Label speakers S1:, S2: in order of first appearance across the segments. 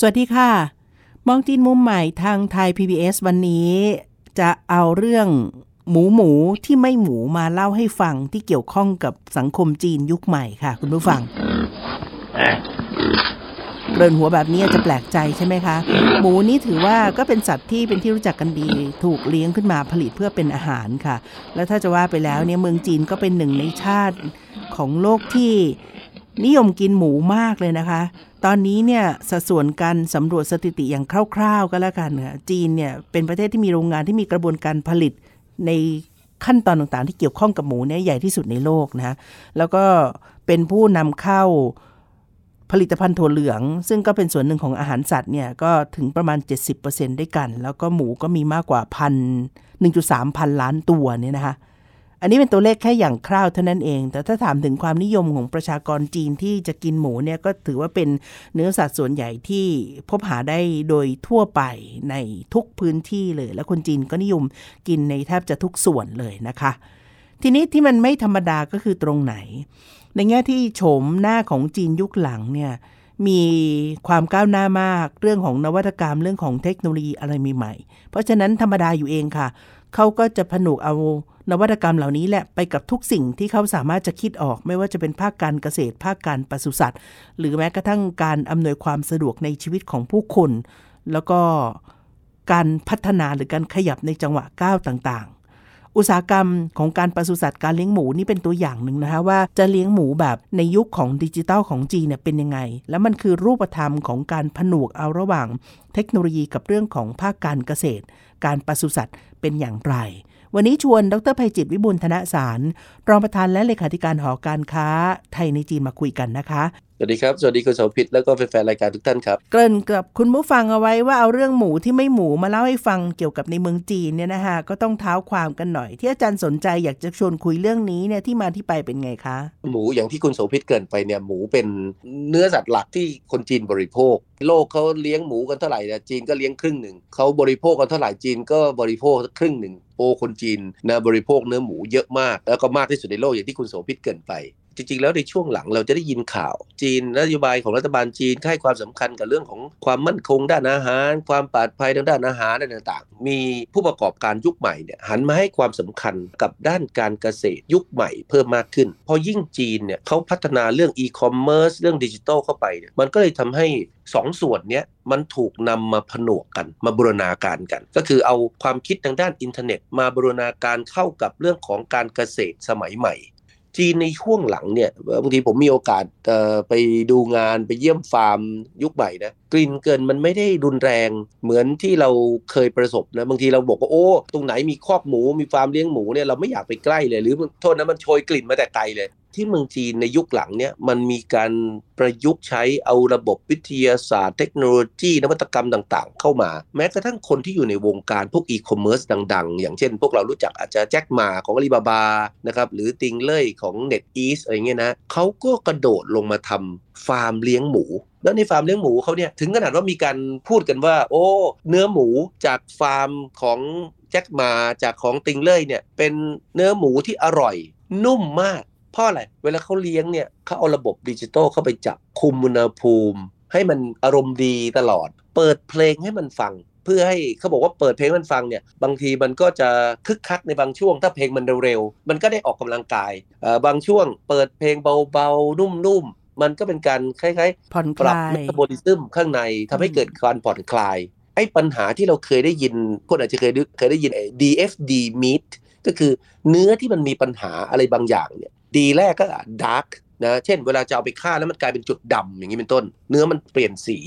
S1: สวัสดีค่ะ มองจีนมุมใหม่ทางไทย PBS วันนี้ จะเอาเรื่องหมูหมูที่ไม่หมูมาเล่าให้ฟังที่เกี่ยวข้องกับสังคมจีนยุคใหม่ค่ะ คุณผู้ฟังเรินหัวแบบนี้จะแปลกใจใช่ไหมคะ หมูนี้ถือว่าก็เป็นสัตว์ที่เป็นที่รู้จักกันดี ถูกเลี้ยงขึ้นมาผลิตเพื่อเป็นอาหารค่ะ แล้วถ้าจะว่าไปแล้วเนี่ยเมืองจีนก็เป็นหนึ่งในชาติของโลกที่ นิยมกินหมูมากเลยนะคะ ตอนนี้เนี่ยสัดส่วนการสำรวจสถิติอย่างคร่าวๆ ก็แล้วกันค่ะจีนเนี่ยเป็นประเทศที่มีโรงงานที่มีกระบวนการผลิตในขั้นตอนต่างๆ ที่เกี่ยวข้องกับหมูเนี่ยใหญ่ที่สุดในโลกนะแล้วก็เป็นผู้นำเข้าผลิตภัณฑ์ถั่วเหลือง ซึ่งก็เป็นส่วนหนึ่งของอาหารสัตว์เนี่ยก็ถึงประมาณ 70%ด้วยกัน แล้วก็หมูก็มีมากกว่าพัน1.3 พันล้านตัวเนี่ยนะคะ อันนี้เป็นตัวเลขแค่อย่างคร่าวเท่านั้นเอง แต่ถ้าถามถึงความนิยมของประชากรจีนที่จะกินหมูเนี่ยก็ถือว่าเป็นเนื้อสัตว์ส่วนใหญ่ที่พบหาได้โดยทั่วไปในทุกพื้นที่เลย และคนจีนก็นิยมกินในแทบจะทุกส่วนเลยนะคะ ทีนี้ที่มันไม่ธรรมดาก็คือตรงไหน ในแง่ที่โฉมหน้าของจีนยุคหลังเนี่ยมีความก้าวหน้ามากเรื่องของนวัตกรรมเรื่องของเทคโนโลยีอะไรใหม่ๆเพราะฉะนั้นธรรมดาอยู่เองค่ะ เขาก็จะผนวกเอานวัตกรรมเหล่านี้แหละไปกับทุกสิ่งที่เขาสามารถจะคิดออก ไม่ว่าจะเป็นภาคการเกษตร ภาคการปศุสัตว์ หรือแม้กระทั่งการอำนวยความสะดวกในชีวิตของผู้คน แล้วก็การพัฒนาหรือการขยับในจังหวะก้าวต่างๆ อุตสาหกรรมของการปศุสัตว์การเลี้ยงหมูนี่เป็นตัวอย่างหนึ่งนะคะว่าจะเลี้ยงหมูแบบในยุคของดิจิทัลของจีนเนี่ยเป็นยังไง แล้วมันคือรูปธรรมของการผนวกเอาระหว่าง เทคโนโลยีกับเรื่องของภาคการเกษตร การปศุสัตว์เป็นอย่างไร วันนี้ชวนดรภัยจิตวิบูลธนสาร รองประธานและเลขาธิการหอการค้า ไทยในจีนมาคุยกันนะคะ
S2: สวัสดีครับ สวัสดีคุณสมพิษแล้วก็แฟนๆรายการทุกท่านครับ
S1: เกริ่นกับคุณผู้ฟังเอาไว้ว่าเอาเรื่องหมูที่ไม่หมูมาเล่าให้ฟังเกี่ยวกับในเมืองจีนเนี่ยนะคะก็ต้องเท้าความกันหน่อย ที่อาจารย์สนใจอยากจะชวนคุยเรื่องนี้เนี่ยที่มาที่ไปเป็นไงคะ
S2: หมูอย่างที่คุณโสภิตเกินไปเนี่ยหมูเป็นเนื้อสัตว์หลักที่คนจีนบริโภคโลกเขาเลี้ยงหมูกันเท่าไหร่เนี่ยจีนก็เลี้ยงครึ่งหนึ่งเขาบริโภคกันเท่าไหร่จีนก็บริโภคครึ่งหนึ่ง โอคนจีนนะบริโภคเนื้อหมูเยอะมาก แล้วก็มากที่สุดในโลกอย่างที่คุณโสภิตเกินไป จริงๆ แล้วในช่วงหลังเราจะได้ยินข่าว จีนนโยบายของรัฐบาลจีนให้ความสำคัญกับเรื่องของความมั่นคงด้านอาหาร ความปลอดภัยทางด้านอาหารต่างๆ มีผู้ประกอบการยุคใหม่เนี่ยหันมาให้ความสำคัญกับด้านการเกษตรยุคใหม่เพิ่มมากขึ้น พอยิ่งจีนเนี่ยเขาพัฒนาเรื่องอีคอมเมิร์ซเรื่องดิจิทัลเข้าไปเนี่ยมันก็เลยทำให้สองส่วนเนี้ยมันถูกนำมาผนวกกันมาบูรณาการกัน ก็คือเอาความคิดทางด้านอินเทอร์เน็ต มาบูรณาการเข้ากับเรื่องของการเกษตรสมัยใหม่ จีนในช่วงหลังเนี่ยบางทีผมมีโอกาสไปดูงานไปเยี่ยมฟาร์มยุคใหม่นะ กลิ่นเกินมันไม่ได้รุนแรงเหมือนที่เราเคยประสบนะบางทีเราบอกว่าโอ้ตรงไหนมีคอกหมูมีฟาร์มเลี้ยงหมูเนี่ยเราไม่อยากไปใกล้เลยหรือโทษนะมันโชยกลิ่นมาแต่ไกลเลย ที่เมืองจีนในยุคหลังเนี่ยมันมีการประยุกต์ใช้เอาระบบวิทยาศาสตร์เทคโนโลยีนวัตกรรมต่างๆ เข้ามา แม้กระทั่งคนที่อยู่ในวงการพวกอีคอมเมิร์ซดังๆ อย่างเช่น พวกเรารู้จักอาจจะแจ็คหม่าของอาลีบาบานะครับหรือติงเล่ยของ NetEase อะไรเงี้ยนะเขาก็กระโดดลงมาทำฟาร์มเลี้ยงหมู แล้วในฟาร์มเลี้ยงหมูเขาเนี่ยถึงขนาดว่ามีการพูดกันว่า โอ้เนื้อหมูจากฟาร์มของแจ็คหม่าจากของติงเล่ยเนี่ยเป็นเนื้อหมูที่อร่อย นุ่มมากเพราะอะไรเวลาเขาเลี้ยงเนี่ยเขาเอาระบบดิจิตอลเข้าไปจับคุมอุณหภูมิ ให้มันอารมณ์ดีตลอด เปิดเพลงให้มันฟังเพื่อให้เขาบอกว่าเปิดเพลงมันฟังเนี่ยบางทีมันก็จะคึกคักในบางช่วง ถ้าเพลงมันเร็วๆมันก็ได้ออกกำลังกายบางช่วงเปิดเพลงเบาๆนุ่มๆ มันก็เป็นการคล้าย
S1: ๆผ่อน
S2: คลายเมตาบอลิซึมข้างในทำให้เกิดการผ่อนคลาย ไอ้ปัญหาที่เราเคยได้ยิน คนอาจจะเคยเคยได้ยิน DFD meat ก็คือเนื้อที่มันมีปัญหาอะไรบางอย่างเนี่ย D แรกก็ dark นะ เช่นเวลาจะเอาไปฆ่าแล้วมันกลายเป็นจุดดำอย่างนี้เป็นต้น เนื้อมันเปลี่ยนสี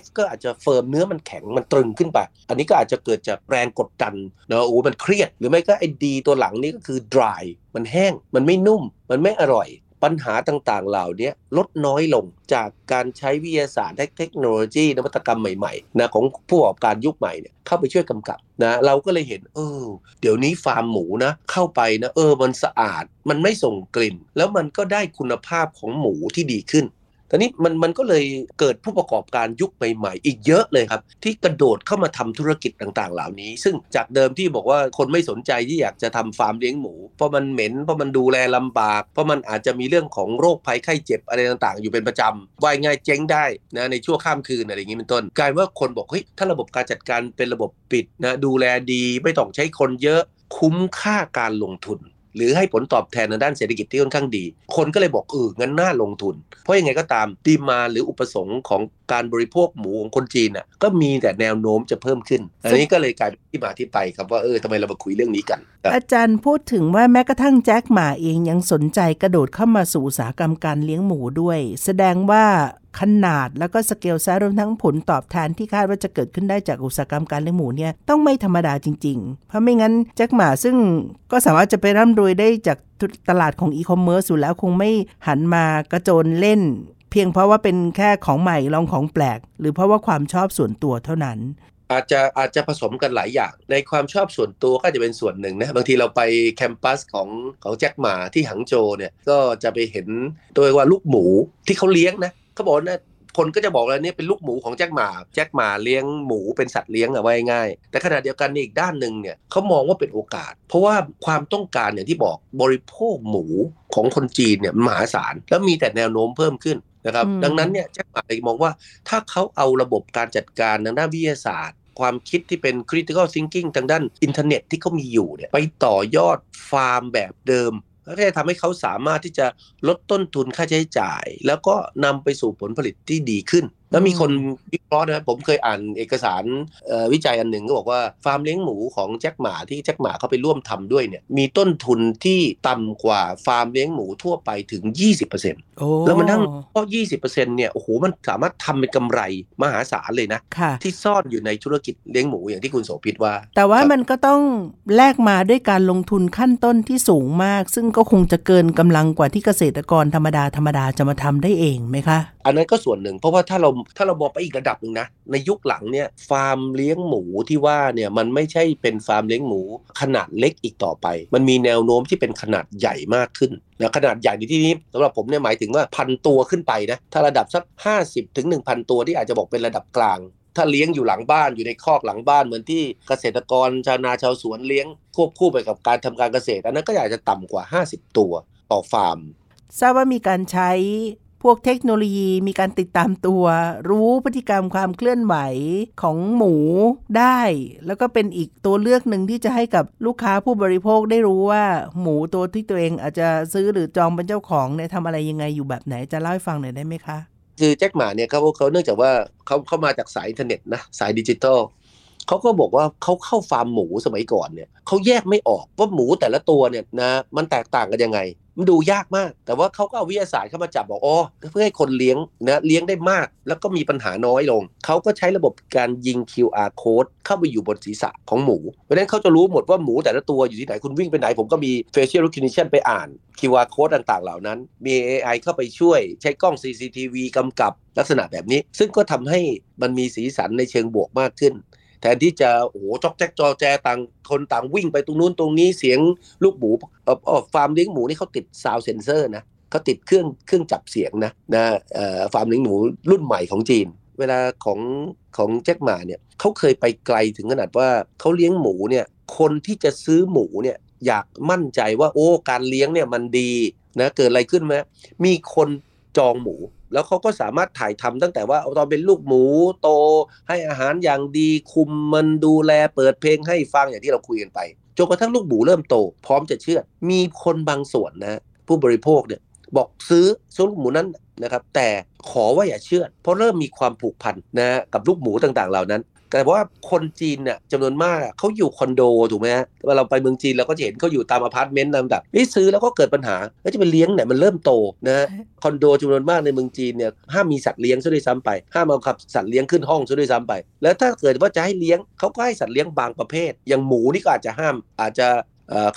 S2: F ก็อาจจะ firm เนื้อมันแข็งมันตรึงขึ้นไป อันนี้ก็อาจจะเกิดจากแรงกดดันนะโอ้มันเครียด หรือไม่ก็ไอ้ D ตัวหลังนี่ก็คือ dry มันแห้ง มันไม่นุ่ม มันไม่อร่อย ปัญหาต่างๆ เหล่านี้ลดน้อยลงจากการใช้วิทยาศาสตร์เทคโนโลยี นวัตกรรมใหม่ๆนะของผู้ประกอบการยุคใหม่เนี่ยเข้าไปช่วยกำกับนะเราก็เลยเห็นเออเดี๋ยวนี้ฟาร์มหมูนะเข้าไปนะเออมันสะอาดมันไม่ส่งกลิ่น แล้วมันก็ได้คุณภาพของหมูที่ดีขึ้น อนนี้มันมันก็เลยเกิดผู้ประกอบการยุคใหม่ๆ อีกเยอะเลยครับ ที่กระโดดเข้ามาทำธุรกิจต่าง ๆ เหล่านี้ ซึ่งจากเดิมที่บอกว่าคนไม่สนใจที่อยากจะทำฟาร์มเลี้ยงหมู เพราะมันเหม็น เพราะมันดูแลลำบาก เพราะมันอาจจะมีเรื่องของโรคภัยไข้เจ็บอะไรต่างๆ อยู่เป็นประจำว่ายง่ายเจ๊งได้นะในชั่วข้ามคืนอะไรอย่างนี้เป็นต้น กลายว่าคนบอกเฮ้ยถ้าระบบการจัดการเป็นระบบปิดนะดูแลดีไม่ต้องใช้คนเยอะคุ้มค่าการลงทุน หรือให้ผลตอบแทนในด้านเศรษฐกิจที่ค่อนข้างดี คนก็เลยบอกเอองั้นน่าลงทุน เพราะยังไงก็ตามดีมาหรืออุปสงค์ของการบริโภคหมูของคนจีนน่ะก็มีแต่แนวโน้มจะเพิ่มขึ้น อันนี้ก็เลยกลายเป็นที่มาที่ไปครับว่าเออทำไมเรามาคุยเรื่องนี้กัน
S1: อาจารย์พูดถึงว่าแม้กระทั่งแจ็คหมาเองยังสนใจกระโดดเข้ามาสู่อุตสาหกรรมการเลี้ยงหมูด้วย แสดงว่าขนาดแล้วก็สเกลซะรวมทั้งผลตอบแทนที่คาดว่าจะเกิดขึ้นได้จากอุตสาหกรรมการเลี้ยงหมูเนี่ยต้องไม่ธรรมดาจริง ๆ เพราะไม่งั้นแจ็คหม่าซึ่งก็สามารถจะไปร่ำรวยได้จากตลาดของอีคอมเมิร์ซอยู่แล้วคงไม่หันมากระโจนเล่น เพียงเพราะว่าเป็นแค่ของใหม่ลองของแปลก หรือเพราะว่าความชอบส่วนตัวเท่านั้น
S2: อาจจะอาจจะผสมกันหลายอย่าง ในความชอบส่วนตัวก็จะเป็นส่วนหนึ่งนะบางทีเราไป campus ของของแจ็คหมาที่หังโจเนี่ยก็จะไปเห็นตัวว่าลูกหมูที่เขาเลี้ยงนะเขาบอกนะคนก็จะบอกว่านี่เป็นลูกหมูของแจ็คหมา แจ็คหมาเลี้ยงหมูเป็นสัตว์เลี้ยงอะไว้ง่าย แต่ขณะเดียวกันในอีกด้านหนึ่งเนี่ยเขามองว่าเป็นโอกาส เพราะว่าความต้องการอย่างที่บอกบริโภคหมูของคนจีนเนี่ยมหาศาลแล้วมีแต่แนวโน้มเพิ่มขึ้น นะครับ ดังนั้นเนี่ยแจ็คหมาเลยมองว่าถ้าเขาเอาระบบการจัดการทางด้านวิทยาศาสตร์ ความคิดที่เป็น critical thinking ทางด้านอินเทอร์เน็ตที่เขามีอยู่เนี่ยไปต่อยอดฟาร์มแบบเดิมก็จะทำให้เขาสามารถที่จะลดต้นทุนค่าใช้จ่าย แล้วก็นำไปสู่ผลผลิตที่ดีขึ้น แล้วมีคนวิเคราะห์นะผมเคยอ่านเอกสารวิจัยอันหนึ่งก็บอกว่าฟาร์มเลี้ยงหมูของแจ็คหมาที่แจ็คหมาเขาไปร่วมทำด้วยเนี่ยมีต้นทุนที่ต่ำกว่าฟาร์มเลี้ยงหมูทั่วไปถึง 20%แล้วมันทั้งก็20%เนี่ยโอ้โหมันสามารถทำเป็นกำไรมหาศาลเลยนะ ที่ซ่อนอยู่ในธุรกิจเลี้ยงหมูอย่างที่คุณโสภิตว่า
S1: แต่ว่ามันก็ต้องแลกมาด้วยการลงทุนขั้นต้นที่สูงมาก ซึ่งก็คงจะเกินกำลังกว่าที่เกษตรกรธรรมดาธรรมดาจะมาทำได้เองไหมคะ
S2: อันนั้นก็ส่วนหนึ่ง เพราะว่าถ้าเราถ้าเราบอกไปอีกระดับหนึ่งนะในยุคหลังเนี่ยฟาร์มเลี้ยงหมูที่ว่าเนี่ยมันไม่ใช่เป็นฟาร์มเลี้ยงหมู ขนาดเล็กอีกต่อไป มันมีแนวโน้มที่เป็นขนาดใหญ่มากขึ้นนะขนาดใหญ่ในที่นี้สำหรับผมเนี่ยหมายถึงว่าพันตัวขึ้นไปนะถ้าระดับสัก50ถึง1,000 ตัวที่อาจจะบอกเป็นระดับกลางถ้าเลี้ยงอยู่หลังบ้านอยู่ในคอกหลังบ้านเหมือนที่เกษตรกรชาวนาชาวสวนเลี้ยงควบคู่ไปกับการทำการเกษตร อันนั้นก็อาจจะต่ำกว่า 50 ตัวต่อฟาร์ม
S1: ทราบว่ามีการใช้ พวกเทคโนโลยีมีการติดตามตัว รู้พฤติกรรมความเคลื่อนไหวของหมูได้ แล้วก็เป็นอีกตัวเลือกหนึ่งที่จะให้กับลูกค้าผู้บริโภคได้รู้ว่า หมูตัวที่ตัวเองอาจจะซื้อหรือจองเป็นเจ้าของเนี่ยทำอะไรยังไงอยู่แบบไหนจะเล่าให้ฟังหน่อยได้ไหมคะ
S2: คือแจ็คหม่าเนี่ยเขาเขาเนื่องจากว่าเขาเขามาจากสายอินเทอร์เน็ตนะสายดิจิตอล เขาก็บอกว่าเขาเข้าฟาร์มหมูสมัยก่อนเนี่ยเขาแยกไม่ออกว่าหมูแต่ละตัวเนี่ยนะมันแตกต่างกันยังไง มันดูยากมาก แต่ว่าเขาก็เอาวิทยาศาสตร์เข้ามาจับบอกอ๋อเพื่อให้คนเลี้ยงนะเลี้ยงได้มาก แล้วก็มีปัญหาน้อยลง เขาก็ใช้ระบบการยิง QR code เข้าไปอยู่บนศีรษะของหมู เพราะฉะนั้นเขาจะรู้หมดว่าหมูแต่ละตัวอยู่ที่ไหนคุณวิ่งไปไหน ผมก็มี facial recognition ไปอ่าน QR code ต่างๆ เหล่านั้น มี AI เข้าไปช่วย ใช้กล้อง CCTV กำกับลักษณะแบบนี้ ซึ่งก็ทำให้มันมีสีสันในเชิงบวกมากขึ้น แทนที่จะโอ้โหจอกแจ๊กจอแจต่างคนต่างวิ่งไปตรงนู้นตรงนี้เสียงลูกหมูเอ่อฟาร์มเลี้ยงหมูนี่เขาติดซาวเซนเซอร์นะเขาติดเครื่องเครื่องจับเสียงนะนะเอ่อฟาร์มเลี้ยงหมูรุ่นใหม่ของจีน เวลาของของแจ็คหมาเนี่ยเขาเคยไปไกลถึงขนาดว่าเขาเลี้ยงหมูเนี่ยคนที่จะซื้อหมูเนี่ยอยากมั่นใจว่าโอ้การเลี้ยงเนี่ยมันดีนะเกิดอะไรขึ้นไหมมีคนจองหมู แล้วเขาก็สามารถถ่ายทำตั้งแต่ว่าตอนเป็นลูกหมูโตให้อาหารอย่างดีคุมมันดูแลเปิดเพลงให้ฟังอย่างที่เราคุยกันไปจนกระทั่งลูกหมูเริ่มโต พร้อมจะเชื่อมีคนบางส่วนนะผู้บริโภคเนี่ยบอกซื้อซื้อลูกหมูนั้นนะครับแต่ขอว่าอย่าเชื่อเพราะเริ่มมีความผูกพันนะกับลูกหมูต่างๆ เหล่านั้น แต่ว่าคนจีนเนี่ยจำนวนมากเขาอยู่คอนโดถูกไหมฮะเวลาเราไปเมืองจีนเราก็จะเห็นเขาอยู่ตามอพาร์ตเมนต์ลำดับนี่ซื้อแล้วก็เกิดปัญหาแล้วจะไปเลี้ยงเนี่ยมันเริ่มโตนะคอนโดจำนวนมากในเมืองจีนเนี่ยห้ามมีสัตว์เลี้ยงซะด้วยซ้ำไปห้ามเอาขับสัตว์เลี้ยงขึ้นห้องซะด้วยซ้ำไป แล้วถ้าเกิดว่าจะให้เลี้ยงเขาก็ให้สัตว์เลี้ยงบางประเภท อย่างหมูนี่ก็อาจจะห้าม อาจจะ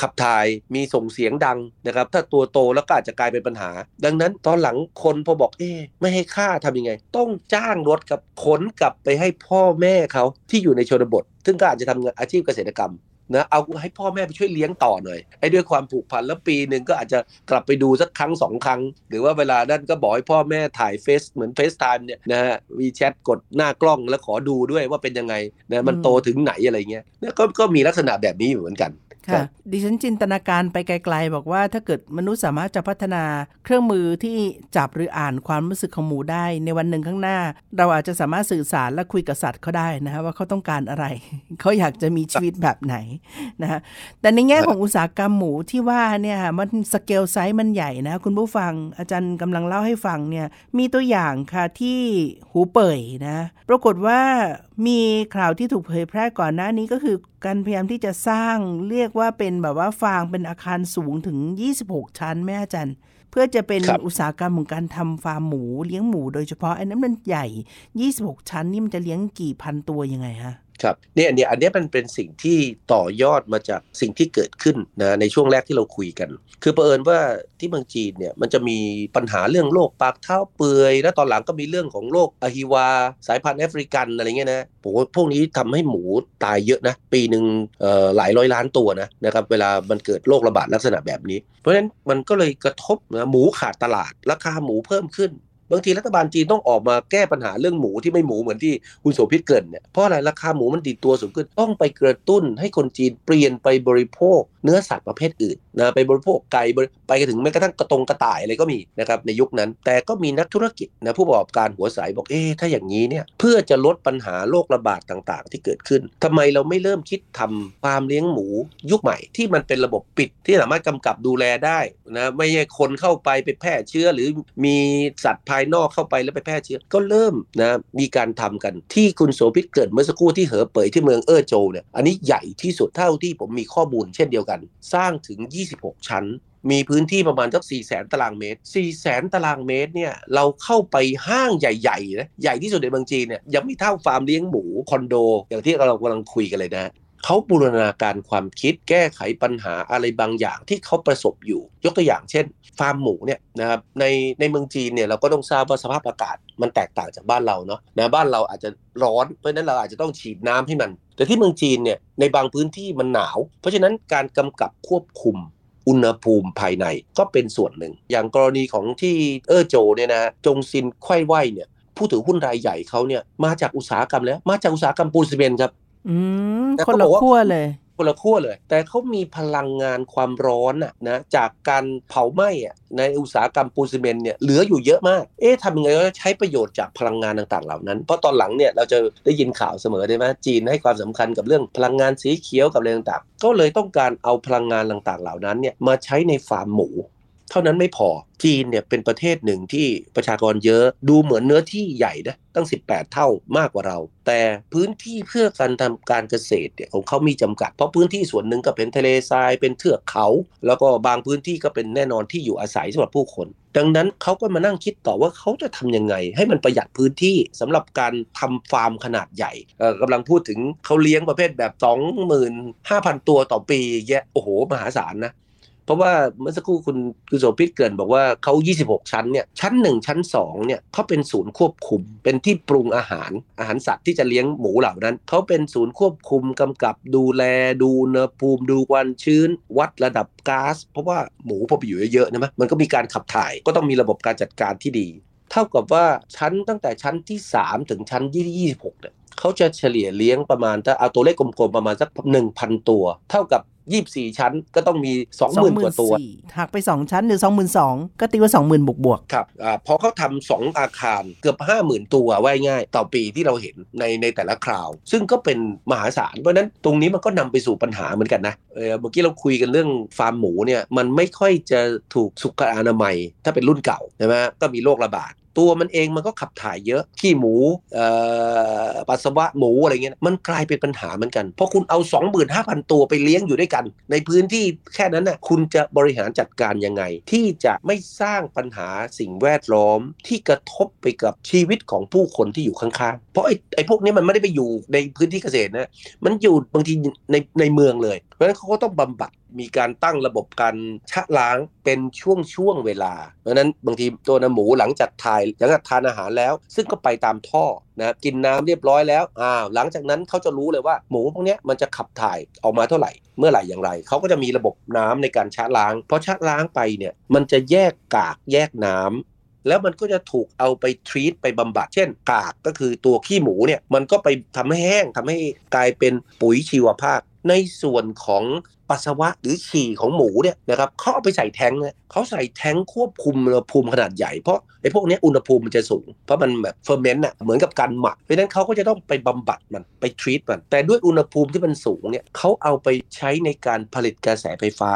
S2: ขับถ่ายมีส่งเสียงดังนะครับ ถ้าตัวโตแล้วก็อาจจะกลายเป็นปัญหา ดังนั้นตอนหลังคนพอบอกเอ๊ไม่ให้ค่าทำยังไง ต้องจ้างรถกับขนกลับไปให้พ่อแม่เขาที่อยู่ในชนบท ซึ่งก็อาจจะทำอาชีพเกษตรกรรมนะเอาให้พ่อแม่ไปช่วยเลี้ยงต่อหน่อยไอ้ด้วยความผูกพันแล้วปีหนึ่งก็อาจจะกลับไปดูสักครั้งสองครั้ง หรือว่าเวลานั้นก็บอกให้พ่อแม่ถ่ายเฟซเหมือนเฟซไทม์เนี่ยนะฮะวีแชทกดหน้ากล้องแล้วขอดูด้วยว่าเป็นยังไงนะมันโตถึงไหนอะไรเงี้ยก็ก็มีลักษณะแบบนี้อยู่เหมือนกัน
S1: ค่ะดิฉันจินตนาการไปไกล ๆ บอกว่าถ้าเกิดมนุษย์สามารถจะพัฒนาเครื่องมือที่จับหรืออ่านความรู้สึกของหมูได้ ในวันหนึ่งข้างหน้า เราอาจจะสามารถสื่อสารและคุยกับสัตว์เขาได้นะฮะว่าเขาต้องการอะไร เขาอยากจะมีชีวิตแบบไหนนะฮะแต่ในแง่ของอุตสาหกรรมหมูที่ว่าเนี่ยมันสเกลไซส์มันใหญ่นะคุณผู้ฟังอาจารย์กำลังเล่าให้ฟังเนี่ยมีตัวอย่างค่ะที่หูเป่ยนะปรากฏว่า มีข่าวที่ถูกเผยแพร่ก่อนหน้านี้ก็คือการพยายามที่จะสร้างเรียกว่าเป็นแบบว่าฟางเป็นอาคารสูงถึง 26 ชั้นแม่อาจารย์เพื่อจะเป็นอุตสาหกรรมของการทำฟาร์มหมูเลี้ยงหมูโดยเฉพาะไอ้นนั้นมันใหญ่ 26 ชั้นนี่มันจะเลี้ยงกี่พันตัวยังไงฮะ
S2: ครับเนี่ยอันนี้อันนี้มันเป็นสิ่งที่ต่อยอดมาจากสิ่งที่เกิดขึ้นนะในช่วงแรกที่เราคุยกัน คือประเอิญว่าที่เมืองจีนเนี่ยมันจะมีปัญหาเรื่องโรคปากเท้าเปื่อยแล้วตอนหลังก็มีเรื่องของโรคอะฮิวา สายพันธุ์แอฟริกันอะไรเงี้ยนะผมว่าพวกนี้ทำให้หมูตายเยอะนะ ปีหนึ่งหลายร้อยล้านตัวนะนะครับเวลามันเกิดโรคระบาดลักษณะแบบนี้ เพราะฉะนั้นมันก็เลยกระทบนะหมูขาดตลาดราคาหมูเพิ่มขึ้น บางทีรัฐบาลจีนต้องออกมาแก้ปัญหาเรื่องหมูที่ไม่หมูเหมือนที่คุณโสภิตเกินเนี่ยเพราะอะไรราคาหมูมันดีตัวสูงขึ้นต้องไปกระตุ้นให้คนจีนเปลี่ยนไปบริโภค เนื้อสัตว์ประเภทอื่นนะไปบริโภคไก่ไปถึงแม้กระทั่งกระตงกระต่ายอะไรก็มีนะครับในยุคนั้น แต่ก็มีนักธุรกิจนะผู้ประกอบการหัวสายบอกเอ๊ถ้าอย่างนี้เนี่ยเพื่อจะลดปัญหาโรคระบาดต่างๆ ที่เกิดขึ้นทำไมเราไม่เริ่มคิดทำฟาร์มเลี้ยงหมูยุคใหม่ ที่มันเป็นระบบปิดที่สามารถกำกับดูแลได้นะไม่ใช่คนเข้าไปไปแพร่เชื้อ หรือมีสัตว์ภายนอกเข้าไปแล้วไปแพร่เชื้อ ก็เริ่มนะมีการทำกันที่คุณโสภิตเกิดเมื่อสักครู่ที่เหอเป่ยที่เมืองเออโจเนี่ยอันนี้ใหญ่ที่สุดเท่าที่ผมมีข้อมูลเช่นเดียวกันสร้างถึง 26 ชั้น มีพื้นที่ประมาณสัก4 0 0แสนตารางเมตร 4 0 0แสนตารางเมตรเนี่ยเราเข้าไปห้างใหญ่ๆนะใหญ่ที่สุดในเมืองจีนเนี่ยยังไม่เท่าฟาร์มเลี้ยงหมูคอนโด อย่างที่เรากำลังคุยกันเลยนะเขาบูรณาการความคิดแก้ไขปัญหาอะไรบางอย่างที่เขาประสบอยู่ ยกตัวอย่างเช่น ฟาร์มหมูเนี่ยนะครับในในเมืองจีนเนี่ยเราก็ต้องทราบว่าสภาพอากาศมันแตกต่างจากบ้านเราเนาะนะบ้านเราอาจจะร้อนเพราะฉะนั้นเราอาจจะต้องฉีดน้ำให้มัน แต่ที่เมืองจีนเนี่ยในบางพื้นที่มันหนาว เพราะฉะนั้นการกำกับควบคุมอุณหภูมิภายในก็เป็นส่วนหนึ่ง อย่างกรณีของที่เออโจเนี่ยนะจงซินไข้ไหวเนี่ยผู้ถือหุ้นรายใหญ่เขาเนี่ยมาจากอุตสาหกรรมแล้ว มาจากอุตสาหกรรมปูนซีเมนต์ครับ
S1: อืมคนละขั้วเลย
S2: คนละขั้วเลย แต่เขามีพลังงานความร้อนอะนะจากการเผาไหม้อะในอุตสาหกรรมปูนซีเมนต์เนี่ยเหลืออยู่เยอะมาก เอ๊ะทำยังไงก็ใช้ประโยชน์จากพลังงานต่างๆเหล่านั้น เพราะตอนหลังเนี่ยเราจะได้ยินข่าวเสมอได้ไหมจีนให้ความสำคัญกับเรื่องพลังงานสีเขียวกับอะไรต่างๆ ก็เลยต้องการเอาพลังงานต่างๆเหล่านั้นเนี่ยมาใช้ในฟาร์มหมู เท่านั้นไม่พอจีนเนี่ยเป็นประเทศหนึ่งที่ประชากรเยอะดูเหมือนเนื้อที่ใหญ่นะตั้ง 18 เท่ามากกว่าเรา แต่พื้นที่เพื่อการทำการเกษตรเนี่ยของเขามีจำกัด เพราะพื้นที่ส่วนหนึ่งก็เป็นทะเลทรายเป็นเทือกเขา แล้วก็บางพื้นที่ก็เป็นแน่นอนที่อยู่อาศัยสำหรับผู้คน ดังนั้นเขาก็มานั่งคิดต่อว่าเขาจะทํำยังไง ให้มันประหยัดพื้นที่สำหรับการทำฟาร์มขนาดใหญ่กำลังพูดถึงเขาเลี้ยงประเภทแบบ 25,000 ตัวต่อปีแยะโอ้โหมหาศาลนะ เพราะว่าเมื่อสักครู่คุณคุณโสภิตเกินบอกว่าเขา 26 ชั้นเนี่ยชั้น 1 ชั้น2เนี่ยเขาเป็นศูนย์ควบคุม เป็นที่ปรุงอาหารอาหารสัตว์ที่จะเลี้ยงหมูเหล่านั้นเขาเป็นศูนย์ควบคุมกำกับดูแลดูอุณหภูมิดูควันชื้น วัดระดับก๊าซเพราะว่าหมูพอไปอยู่เยอะๆนะมันก็มีการขับถ่ายก็ต้องมีระบบการจัดการที่ดี เท่ากับว่าชั้นตั้งแต่ชั้นที่ 3 ถึงชั้นที่26เนี่ยเขาจะเฉลี่ยเลี้ยงประมาณถ้าเอาตัวเลขกลมๆประมาณสัก1,000 ตัว เท่ากับ ยี่บสี่ชั้นก็ต้องมีสองหมื่นกว่าตัว
S1: หักไปสองชั้นหรือสองหมื่นสองก็ตีว่าสองหมื่นบวกบวก
S2: ครับอ่าพอเขาทำสองอาคารเกือบห้าหมื่นตัวไว้ง่าย ต่อปีที่เราเห็นในในแต่ละคราว ซึ่งก็เป็นมหาศาล เพราะนั้นตรงนี้มันก็นำไปสู่ปัญหาเหมือนกันนะเออเมื่อกี้เราคุยกันเรื่องฟาร์มหมูเนี่ยมันไม่ค่อยจะถูกสุขอนามัย ถ้าเป็นรุ่นเก่าใช่ไหมก็มีโรคระบาด ตัวมันเองมันก็ขับถ่ายเยอะ ขี้หมูปัสสาวะหมูอะไรเงี้ยมันกลายเป็นปัญหาเหมือนกัน เพราะคุณเอา 25,000 ตัวไปเลี้ยงอยู่ด้วยกัน ในพื้นที่แค่นั้นน่ะคุณจะบริหารจัดการยังไง ที่จะไม่สร้างปัญหาสิ่งแวดล้อมที่กระทบไปกับชีวิตของผู้คนที่อยู่ข้างๆ เพราะไอ้ไอ้พวกนี้มันไม่ได้ไปอยู่ในพื้นที่เกษตรนะมันอยู่บางทีในในเมืองเลยเพราะฉะนั้นเขาก็ต้องบำบัดมีการตั้งระบบการชะล้างเป็นช่วงช่วงเวลา เพราะนั้นบางทีตัวน้ำหมูหลังจากถ่ายหลังจากทานอาหารแล้ว ซึ่งก็ไปตามท่อนะกินน้ำเรียบร้อยแล้วอ้าวหลังจากนั้นเขาจะรู้เลยว่าหมูพวกนี้มันจะขับถ่ายออกมาเท่าไหร่ เมื่อไหร่อย่างไรเขาก็จะมีระบบน้ำในการชะล้างพอชะล้างไปเนี่ยมันจะแยกกากแยกน้ำแล้วมันก็จะถูกเอาไปทรีตไปบำบัด เช่น กากก็คือตัวขี้หมูเนี่ยมันก็ไปทำให้แห้งทำให้กลายเป็นปุ๋ยชีวภาพ ในส่วนของปัสสาวะหรือฉี่ของหมูเนี่ยนะครับเขาเอาไปใส่แทงเนี่ยเขาใส่แทงควบคุมอุณหภูมิขนาดใหญ่เพราะไอ้พวกนี้อุณหภูมิมันจะสูง เพราะมันแบบเฟอร์เมนต์อะเหมือนกับการหมักเพราะฉะนั้นเขาก็จะต้องไปบำบัดมันไปทรีตมัน แต่ด้วยอุณหภูมิที่มันสูงเนี่ยเขาเอาไปใช้ในการผลิตกระแสไฟฟ้า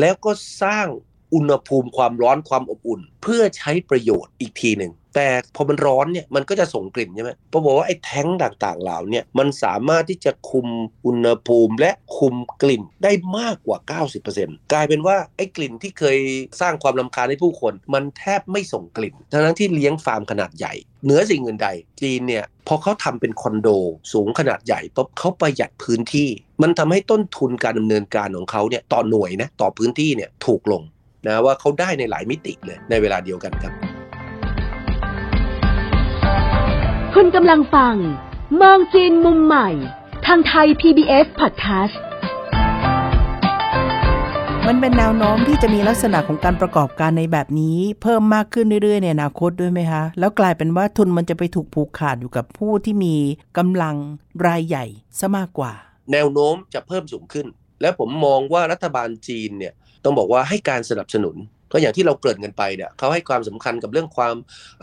S2: แล้วก็สร้างอุณหภูมิความร้อนความอบอุ่น เพื่อใช้ประโยชน์อีกทีหนึ่ง แต่พอมันร้อนเนี่ยมันก็จะส่งกลิ่นใช่ไหมเพราะบอกว่าไอ้แท้งต่างๆเหล่านี้มันสามารถที่จะคุมอุณหภูมิและคุมกลิ่นได้มากกว่า 90%กลายเป็นว่าไอ้กลิ่นที่เคยสร้างความลำคาญให้ผู้คน มันแทบไม่ส่งกลิ่น ทั้งที่เลี้ยงฟาร์มขนาดใหญ่เหนือสิ่งอื่นใดจีนเนี่ยพอเขาทำเป็นคอนโดสูงขนาดใหญ่ปุ๊บเขาประหยัดพื้นที่ มันทำให้ต้นทุนการดำเนินการของเขาเนี่ยต่อหน่วยนะต่อพื้นที่เนี่ยถูกลงนะว่าเขาได้ในหลายมิติเลยในเวลาเดียวกันครับ
S3: คุณกำลังฟัง มองจีนมุมใหม่ ทางไทย PBS Podcast
S1: มันเป็นแนวโน้มที่จะมีลักษณะของการประกอบการในแบบนี้ เพิ่มมากขึ้นเรื่อยๆในอนาคตด้วยไหมคะ แล้วกลายเป็นว่าทุนมันจะไปถูกผูกขาดอยู่กับผู้ที่มีกำลังรายใหญ่ซะมากกว่า
S2: แนวโน้มจะเพิ่มสูงขึ้น และผมมองว่ารัฐบาลจีนเนี่ยต้องบอกว่าให้การสนับสนุน ก็อย่างที่เราเกริ่นกันไปเนี่ยเขาให้ความสำคัญกับเรื่องความ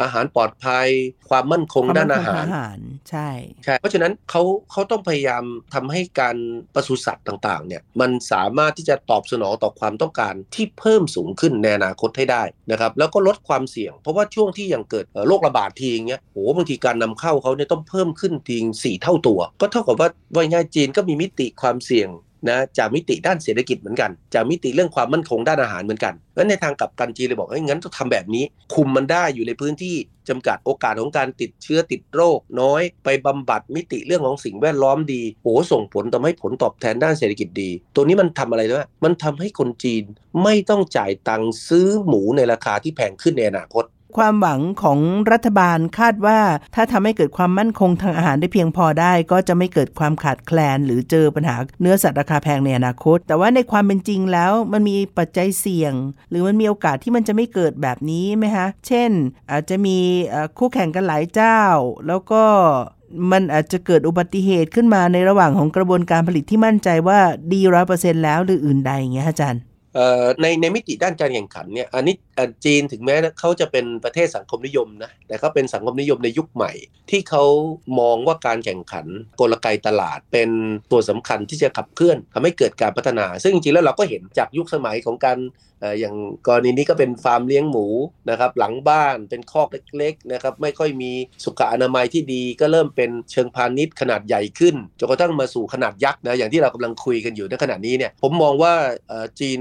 S2: อาหารปลอดภัย ความมั่นคงด้านอาหาร
S1: อาหารใช่
S2: ใช่เพราะฉะนั้นเขาเขาต้องพยายามทำให้การปศุสัตว์ต่างๆเนี่ยมันสามารถที่จะตอบสนองต่อความต้องการที่เพิ่มสูงขึ้นในอนาคตให้ได้นะครับแล้วก็ลดความเสี่ยง เพราะว่าช่วงที่ยังเกิดโรคระบาดทีอย่างเงี้ยโหบางทีการนำเข้าเขาเนี่ยต้องเพิ่มขึ้นทีสี่เท่าตัว ก็เท่ากับว่าว่าง่ายจีนก็มีมิติความเสี่ยง นะจากมิติด้านเศรษฐกิจเหมือนกันจากมิติเรื่องความมั่นคงด้านอาหารเหมือนกันแล้วในทางกับกันจีนเลยบอกว่างั้นต้องทำแบบนี้ คุมมันได้อยู่ในพื้นที่จำกัดโอกาสของการติดเชื้อติดโรค น้อยไปบำบัดมิติเรื่องของสิ่งแวดล้อมดีโอ้ส่งผลทำให้ผลตอบแทนด้านเศรษฐกิจดี ตัวนี้มันทำอะไรด้วยมันทำให้คนจีนไม่ต้องจ่ายตังค์ซื้อหมูในราคาที่แพงขึ้นในอนาคต
S1: ความหวังของรัฐบาลคาดว่า ถ้าทำให้เกิดความมั่นคงทางอาหารได้เพียงพอได้ ก็จะไม่เกิดความขาดแคลน หรือเจอปัญหาเนื้อสัตว์ราคาแพงในอนาคต แต่ว่าในความเป็นจริงแล้วมันมีปัจจัยเสี่ยง หรือมันมีโอกาสที่มันจะไม่เกิดแบบนี้ไหมคะเช่น อาจจะมีคู่แข่งกันหลายเจ้า แล้วก็มันอาจจะเกิดอุบัติเหตุขึ้นมาในระหว่างของกระบวนการผลิตที่มั่นใจว่าดีร้อยเปอร์เซ็นแล้วหรืออื่นใดอย่างเงี้ยอาจารย์
S2: ในในมิติด้านการแข่งขันเนี่ยอันนี้จีนถึงแม้เขาจะเป็นประเทศสังคมนิยมนะแต่เขาเป็นสังคมนิยมในยุคใหม่ ที่เขามองว่าการแข่งขันกลไกตลาดเป็นตัวสำคัญที่จะขับเคลื่อนทำให้เกิดการพัฒนา ซึ่งจริงๆแล้วเราก็เห็นจากยุคสมัยของการอย่างกรณีนี้ก็เป็นฟาร์มเลี้ยงหมูนะครับหลังบ้านเป็นคอกเล็กๆนะครับไม่ค่อยมีสุขอนามัยที่ดีก็เริ่มเป็นเชิงพาณิชย์ขนาดใหญ่ขึ้นจนกระทั่งมาสู่ขนาดยักษ์นะอย่างที่เรากำลังคุยกันอยู่ในขณะนี้เนี่ยผมมองว่าจีน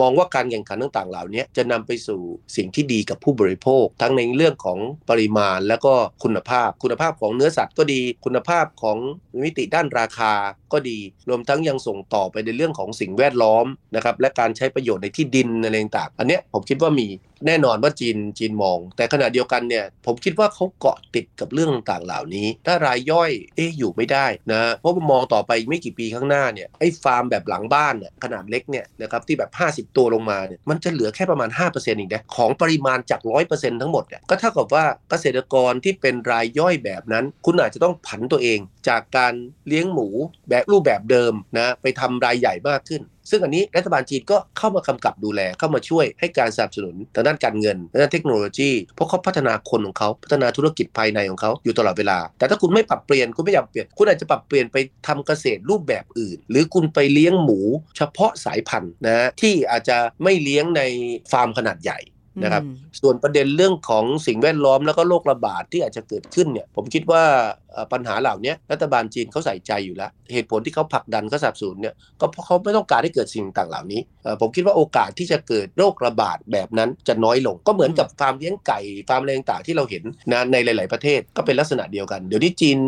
S2: มองว่าการแข่งขันต่างๆ เหล่านี้จะนำไปสู่สิ่งที่ดีกับผู้บริโภค ทั้งในเรื่องของปริมาณและก็คุณภาพ คุณภาพของเนื้อสัตว์ก็ดี คุณภาพของมิติด้านราคาก็ดี รวมทั้งยังส่งต่อไปในเรื่องของสิ่งแวดล้อมนะครับและการใช้ประโยชน์ในที่ดินอะไรต่างอันเนี้ยผมคิดว่ามีแน่นอนว่าจีนจีนมอง แต่ขณะเดียวกันเนี่ยผมคิดว่าเขาเกาะติดกับเรื่องต่างๆเหล่านี้ ถ้ารายย่อยเอ๊ะอยู่ไม่ได้นะเพราะมองต่อไปไม่กี่ปีข้างหน้าเนี่ยไอ้ฟาร์มแบบหลังบ้านเนี่ยขนาดเล็กเนี่ยนะครับที่แบบ 50 ตัวลงมาเนี่ยมันจะเหลือแค่ประมาณ5%เองนะของปริมาณจาก 100%ทั้งหมดเนี่ยก็เท่ากับว่าเกษตรกรที่เป็นรายย่อยแบบนั้น คุณอาจจะต้องผันตัวเอง จากการเลี้ยงหมูแบบรูปแบบเดิมนะไปทำรายใหญ่มากขึ้น ซึ่งอันนี้รัฐบาลจีนก็เข้ามากำกับดูแลเข้ามาช่วยให้การสนับสนุนทางด้านการเงินด้านเทคโนโลยี เพราะเขาพัฒนาคนของเขาพัฒนาธุรกิจภายในของเขาอยู่ตลอดเวลา แต่ถ้าคุณไม่ปรับเปลี่ยนคุณไม่อยากเปลี่ยนคุณอาจจะปรับเปลี่ยนไปทำเกษตรรูปแบบอื่น หรือคุณไปเลี้ยงหมู เฉพาะสายพันธุ์นะที่อาจจะไม่เลี้ยงในฟาร์มขนาดใหญ่นะครับส่วนประเด็นเรื่องของสิ่งแวดล้อมแล้วก็โรคระบาดที่อาจจะเกิดขึ้นเนี่ยผมคิดว่า ปัญหาเหล่านี้รัฐบาลจีนเขาใส่ใจอยู่แล้ว เหตุผลที่เขาผลักดันเขาสนับสนุนเนี่ยก็เพราะเขาไม่ต้องการให้เกิดสิ่งต่างเหล่านี้ ผมคิดว่าโอกาสที่จะเกิดโรคระบาดแบบนั้นจะน้อยลง ก็เหมือนกับฟาร์มเลี้ยงไก่ฟาร์มอะไรต่างๆที่เราเห็นนะในหลาย ๆ ประเทศก็เป็นลักษณะเดียวกัน เดี๋ยวนี้จีน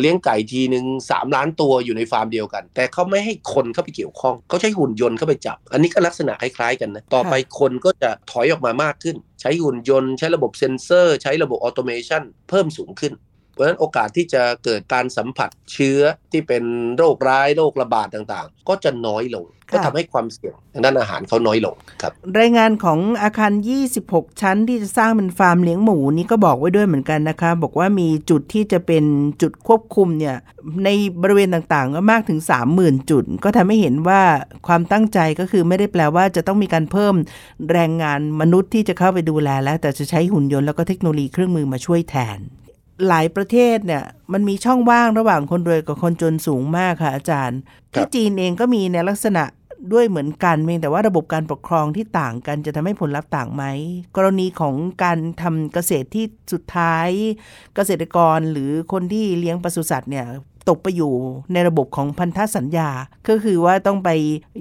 S2: เลี้ยงไก่ทีหนึ่งสามล้านตัวอยู่ในฟาร์มเดียวกัน แต่เขาไม่ให้คนเข้าไปเกี่ยวข้องเขาใช้หุ่นยนต์เข้าไปจับ อันนี้ก็ลักษณะคล้าย ๆ กันนะต่อไปคนก็จะถอยออกมามากขึ้น ใช้หุ่นยนต์ ใช้ระบบเซ็นเซอร์ ใช้ระบบ automationเพิ่มสูงขึ้นเพ ราะฉะนั้นโอกาสที่จะเกิดการสัมผัสเชื้อที่เป็นโรคร้ายโรคระบาดต่างๆ ก็จะน้อยลง ก็ทำให้ความเสี่ยงทางด้านอาหารเขาน้อยลงครับ
S1: รายงานของอาคาร 26 ชั้นที่จะสร้างเป็นฟาร์มเลี้ยงหมูนี่ก็บอกไว้ด้วยเหมือนกันนะคะ บอกว่ามีจุดที่จะเป็นจุดควบคุมเนี่ยในบริเวณต่างๆ ก็มากถึง 30,000 จุด ก็ทำให้เห็นว่าความตั้งใจก็คือไม่ได้แปลว่าจะต้องมีการเพิ่มแรงงานมนุษย์ที่จะเข้าไปดูแลแล้ว แต่จะใช้หุ่นยนต์แล้วก็เทคโนโลยีเครื่องมือมาช่วยแทน หลายประเทศเนี่ยมันมีช่องว่างระหว่างคนรวยกับคนจนสูงมากค่ะอาจารย์ ที่จีนเองก็มีในลักษณะด้วยเหมือนกันเพียงแต่ว่าระบบการปกครองที่ต่างกันจะทำให้ผลลัพธ์ต่างไหม กรณีของการทำเกษตรที่สุดท้าย เกษตรกรหรือคนที่เลี้ยงปศุสัตว์เนี่ย ตกไปอยู่ในระบบของพันธสัญญา ก็คือว่าต้องไป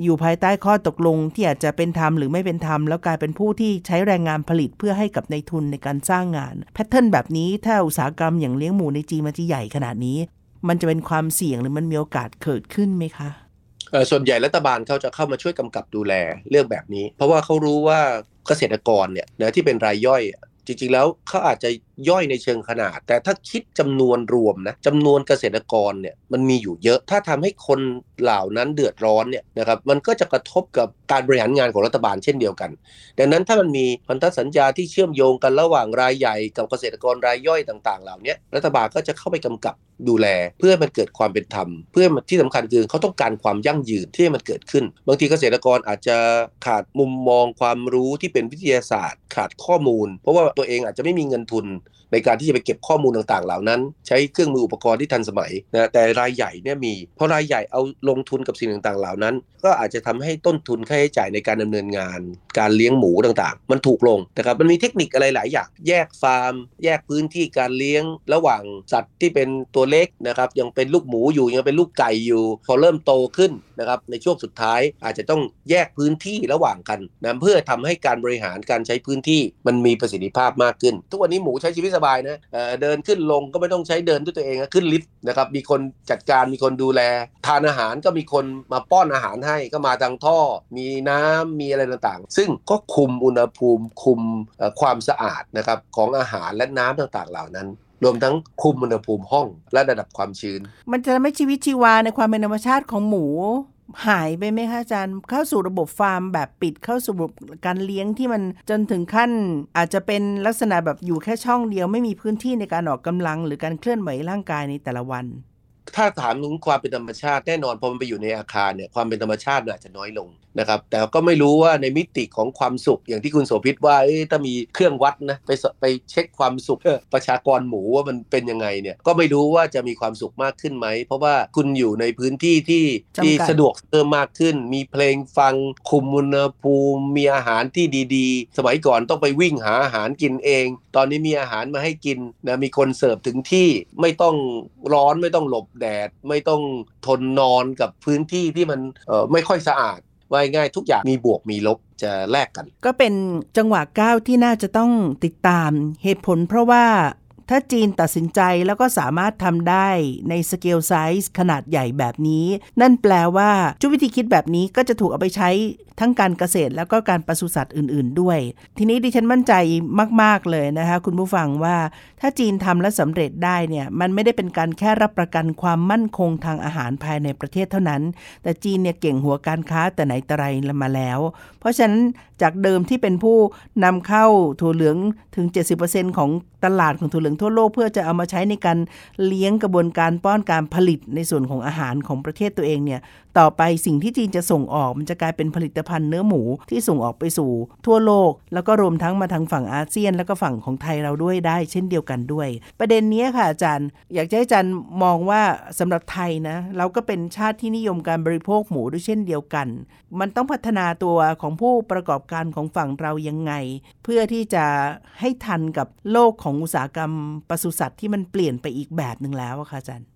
S1: อยู่ภายใต้ข้อตกลงที่อาจจะเป็นธรรมหรือไม่เป็นธรรมแล้วกลายเป็นผู้ที่ใช้แรงงานผลิตเพื่อให้กับในทุนในการสร้างงาน แพทเทิร์นแบบนี้ถ้าอุตสาหกรรมอย่างเลี้ยงหมูในจีนมันจะใหญ่ขนาดนี้ มันจะเป็นความเสี่ยงหรือมันมีโอกาสเกิดขึ้นไหมคะ
S2: ส่วนใหญ่รัฐบาลเขาจะเข้ามาช่วยกำกับดูแลเรื่องแบบนี้ เพราะว่าเขารู้ว่าเกษตรกรเนี่ยนะที่เป็นรายย่อยจริงๆแล้วเขาอาจจะ ย่อยในเชิงขนาด แต่ถ้าคิดจำนวนรวมนะจำนวนเกษตรกรเนี่ยมันมีอยู่เยอะ ถ้าทำให้คนเหล่านั้นเดือดร้อนเนี่ยนะครับมันก็จะกระทบกับการบริหารงานของรัฐบาลเช่นเดียวกัน ดังนั้นถ้ามันมีพันธสัญญาที่เชื่อมโยงกันระหว่างรายใหญ่กับเกษตรกรรายย่อยต่าง ๆ เหล่านี้รัฐบาลก็จะเข้าไปกำกับดูแล เพื่อมันเกิดความเป็นธรรม เพื่อที่สำคัญคือเขาต้องการความยั่งยืนที่มันเกิดขึ้น บางทีเกษตรกรอาจจะขาดมุมมองความรู้ที่เป็นวิทยาศาสตร์ ขาดข้อมูล เพราะว่าตัวเองอาจจะไม่มีเงินทุนในการที่จะไปเก็บข้อมูลต่างๆ เหล่านั้น ใช้เครื่องมืออุปกรณ์ที่ทันสมัยนะแต่รายใหญ่เนี่ยมีเพราะรายใหญ่เอาลงทุนกับสิ่งต่างๆ เหล่านั้น ก็อาจจะทำให้ต้นทุนค่าใช้จ่ายในการดำเนินงาน การเลี้ยงหมูต่างๆ มันถูกลงนะครับมันมีเทคนิคอะไรหลายอย่าง แยกฟาร์ม แยกพื้นที่การเลี้ยงระหว่างสัตว์ที่เป็นตัวเล็กนะครับยังเป็นลูกหมูอยู่ยังเป็นลูกไก่อยู่ พอเริ่มโตขึ้นนะครับในช่วงสุดท้ายอาจจะต้องแยกพื้นที่ระหว่างกันนะเพื่อทำให้การบริหารการใช้พื้นที่มันมีประสิทธิภาพมากขึ้น ทุกวันนี้หมูใช้ชีวิตสบายนะเดินขึ้นลงก็ไม่ต้องใช้เดินด้วยตัวเองขึ้นลิฟต์นะครับมีคนจัดการมีคนดูแล ทานอาหารก็มีคนมาป้อนอาหารให้ก็มาทางท่อ มีน้ำมีอะไรต่างๆ ซึ่งก็คุมอุณหภูมิคุมความสะอาดนะครับของอาหารและน้ำต่างๆเหล่านั้น รวมทั้งคุมอุณหภูมิห้องและระดับความชื้น
S1: มันจะไม่ชีวิตชีวาในความเป็นธรรมชาติของหมูหายไปไหมคะอาจารย์เข้าสู่ระบบฟาร์มแบบปิดเข้าสู่ระบบการเลี้ยงที่มันจนถึงขั้น อาจจะเป็นลักษณะแบบอยู่แค่ช่องเดียวไม่มีพื้นที่ในการออกกำลัง หรือการเคลื่อนไหวร่างกายในแต่ละวัน
S2: ถ้าถามถึงความเป็นธรรมชาติแน่นอนพอมันไปอยู่ในอาคารเนี่ยความเป็นธรรมชาติอาจจะน้อยลงนะครับแต่ก็ไม่รู้ว่าในมิติของความสุขอย่างที่คุณโสภิตว่าถ้ามีเครื่องวัดนะไปไปเช็คความสุขประชากรหมูว่ามันเป็นยังไงเนี่ยก็ไม่รู้ว่าจะมีความสุขมากขึ้นไหม เพราะว่าคุณอยู่ในพื้นที่ที่ที่สะดวกเพิ่มมากขึ้น มีเพลงฟังคุมอุณหภูมิมีอาหารที่ดีๆ สมัยก่อนต้องไปวิ่งหาอาหารกินเอง ตอนนี้มีอาหารมาให้กินนะมีคนเสิร์ฟถึงที่ไม่ต้องร้อนไม่ต้องหลบแดด ไม่ต้องทนนอนกับพื้นที่ที่มันไม่ค่อยสะอาดว่าง่ายทุกอย่างมีบวกมีลบจะแลกกัน
S1: ก็เป็นจังหวะก้าวที่น่าจะต้องติดตามเหตุผลเพราะว่าถ้าจีนตัดสินใจแล้วก็สามารถทำได้ในสเกลไซส์ขนาดใหญ่แบบนี้ นั่นแปลว่าจุดวิธีคิดแบบนี้ก็จะถูกเอาไปใช้ ทั้งการเกษตรแล้วก็การปศุสัตว์อื่น ๆ ด้วย ทีนี้ดิฉันมั่นใจมาก ๆ เลยนะคะคุณผู้ฟังว่าถ้าจีนทำและสำเร็จได้เนี่ยมันไม่ได้เป็นการแค่รับประกันความมั่นคงทางอาหารภายในประเทศเท่านั้น แต่จีนเนี่ยเก่งหัวการค้าแต่ไหนแต่ไรมาแล้ว เพราะฉะนั้นจากเดิมที่เป็นผู้นำเข้าถั่วเหลืองถึง 70%ของตลาดของถั่วเหลืองทั่วโลกเพื่อจะเอามาใช้ในการเลี้ยงกระบวนการป้อนการผลิตในส่วนของอาหารของประเทศตัวเองเนี่ย ต่อไปสิ่งที่จีนจะส่งออกมันจะกลายเป็นผลิตภัณฑ์เนื้อหมูที่ส่งออกไปสู่ทั่วโลก แล้วก็รวมทั้งมาทางฝั่งอาเซียน แล้วก็ฝั่งของไทยเราด้วยได้ เช่นเดียวกันด้วย ประเด็นนี้ค่ะอาจารย์ อยากให้อาจารย์มองว่าสำหรับไทยนะเราก็เป็นชาติที่นิยมการบริโภคหมูด้วยเช่นเดียวกัน มันต้องพัฒนาตัวของผู้ประกอบการของฝั่งเรายังไง เพื่อที่จะให้ทันกับโลกของอุตสาหกรรมปศุสัตว์ที่มันเปลี่ยนไปอีกแบบหนึ่งแล้วอะค่ะอาจารย์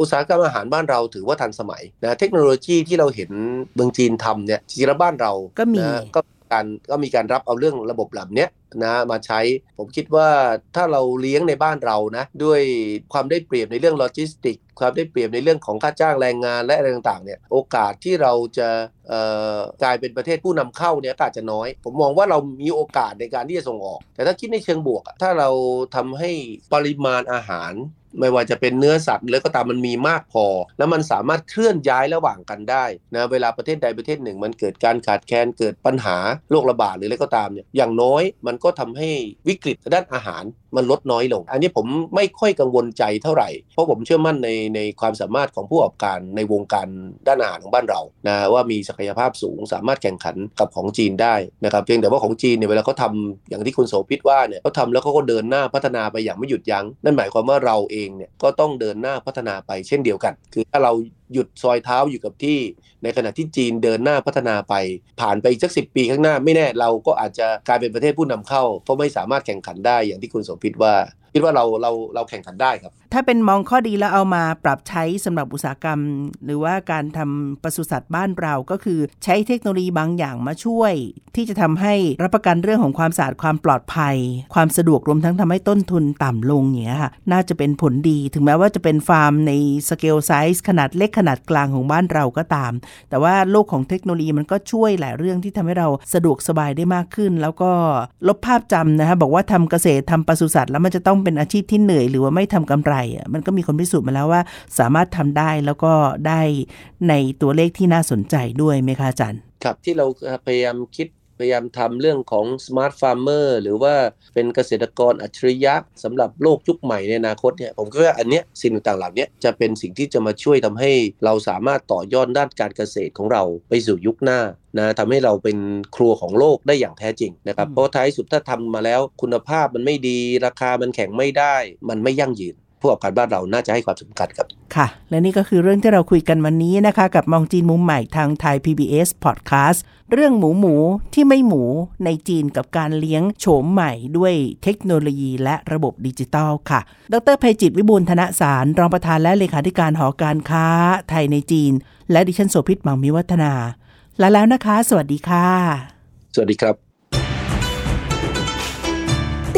S2: อุตสาหกรรมอาหารบ้านเราถือว่าทันสมัยนะเทคโนโลยีที่เราเห็นเมืองจีนทำเนี่ยจริงๆแล้วบ้านเรา
S1: ก็มี
S2: ก็การก็มีการรับเอาเรื่องระบบแบบนี้นะมาใช้ผมคิดว่าถ้าเราเลี้ยงในบ้านเรานะด้วยความได้เปรียบในเรื่องโลจิสติก ความได้เปรียบในเรื่องของค่าจ้างแรงงานและอะไรต่างๆเนี่ยโอกาสที่เราจะกลายเป็นประเทศผู้นำเข้าเนี่ยอาจจะน้อย ผมมองว่าเรามีโอกาสในการที่จะส่งออก แต่ถ้าคิดในเชิงบวก ถ้าเราทำให้ปริมาณอาหาร ไม่ว่าจะเป็นเนื้อสัตว์แล้วก็ตามมันมีมากพอ แล้วมันสามารถเคลื่อนย้ายระหว่างกันได้นะเวลาประเทศใดประเทศหนึ่ง มันเกิดการขาดแคลนเกิดปัญหาโรคระบาดหรืออะไรก็ตามเนี่ยอย่างน้อยมันก็ทำให้วิกฤตด้านอาหาร มันลดน้อยลง อันนี้ผมไม่ค่อยกังวลใจเท่าไหร่ เพราะผมเชื่อมั่นในในความสามารถของผู้ประกอบการในวงการด้านอาหารของบ้านเรานะว่ามีศักยภาพสูงสามารถแข่งขันกับของจีนได้นะครับเพียงแต่ว่าของจีนเนี่ยเวลาเขาทาอย่างที่คุณโสภิตว่าเนี่ยเขาทำแล้วเขาก็เดินหน้าพัฒนาไปอย่างไม่หยุดยัง้ง นั่นหมายความว่าเราเองเนี่ยก็ต้องเดินหน้าพัฒนาไปเช่นเดียวกัน คือถ้าเรา หยุดซอยเท้าอยู่กับที่ ในขณะที่จีนเดินหน้าพัฒนาไป ผ่านไปอีกสักสิปีข้างหน้าไม่แน่เราก็อาจจะกลายเป็นประเทศผู้นำเข้า เพราะไม่สามารถแข่งขันได้อย่างที่คุณสมพิษว่า คิดว่าเราเราเราแข่งขันได้ครับ
S1: ถ้าเป็นมองข้อดีแล้วเอามาปรับใช้สำหรับอุตสาหกรรม หรือว่าการทำปศุสัตว์บ้านเราก็คือใช้เทคโนโลยีบางอย่างมาช่วย ที่จะทำให้รับประกันเรื่องของความสะอาดความปลอดภัย ความสะดวกรวมทั้งทำให้ต้นทุนต่ำลงเนี้ยค่ะน่าจะเป็นผลดี ถึงแม้ว่าจะเป็นฟาร์มใน scale size ขนาดเล็กขนาดกลางของบ้านเราก็ตาม แต่ว่าโลกของเทคโนโลยีมันก็ช่วยหลายเรื่องที่ทำให้เราสะดวกสบายได้มากขึ้น แล้วก็ลบภาพจำนะคะบอกว่าทำเกษตรทำปศุสัตว์แล้วมันจะต้องเป็นอาชีพที่เหนื่อย หรือว่าไม่ทำกำไรอะมันก็มีคนพิสูจน์มาแล้วว่า สามารถทำได้แล้วก็ได้ในตัวเลขที่น่าสนใจด้วยไหมคะอาจารย์
S2: ครับที่เราพยายามคิด พยายามทำเรื่องของสมาร์ทฟาร์มเมอร์หรือว่าเป็นเกษตรกรอัจฉริยะสำหรับโลกยุคใหม่ในอนาคตเนี่ยผมก็ว่าอันเนี้ยสิ่งต่างๆเหล่านี้จะเป็นสิ่งที่จะมาช่วยทำให้เราสามารถต่อยอดด้านการเกษตรของเราไปสู่ยุคหน้านะทำให้เราเป็นครัวของโลกได้อย่างแท้จริงนะครับเพราะท้ายสุดถ้าทำมาแล้วคุณภาพมันไม่ดีราคามันแข็งไม่ได้ มันไม่ยั่งยืน ผู้ประกอบการบ้านเราน่าจะให้ความสำคัญครับ
S1: ค่ะ และนี่ก็คือเรื่องที่เราคุยกันวันนี้นะคะ กับมองจีนมุมใหม่ทางไทย PBS Podcast เรื่องหมูหมูที่ไม่หมูในจีนกับการเลี้ยงโฉมใหม่ด้วยเทคโนโลยีและระบบดิจิทัลค่ะ ดรภัยจิตวิบูลธนสาร รองประธานและเลขาธิการหอการค้าไทยในจีน และดิฉันโสภิตมังมิวัฒนา และแล้วนะคะ สวัสดีค่ะ
S2: สวัสดีครับ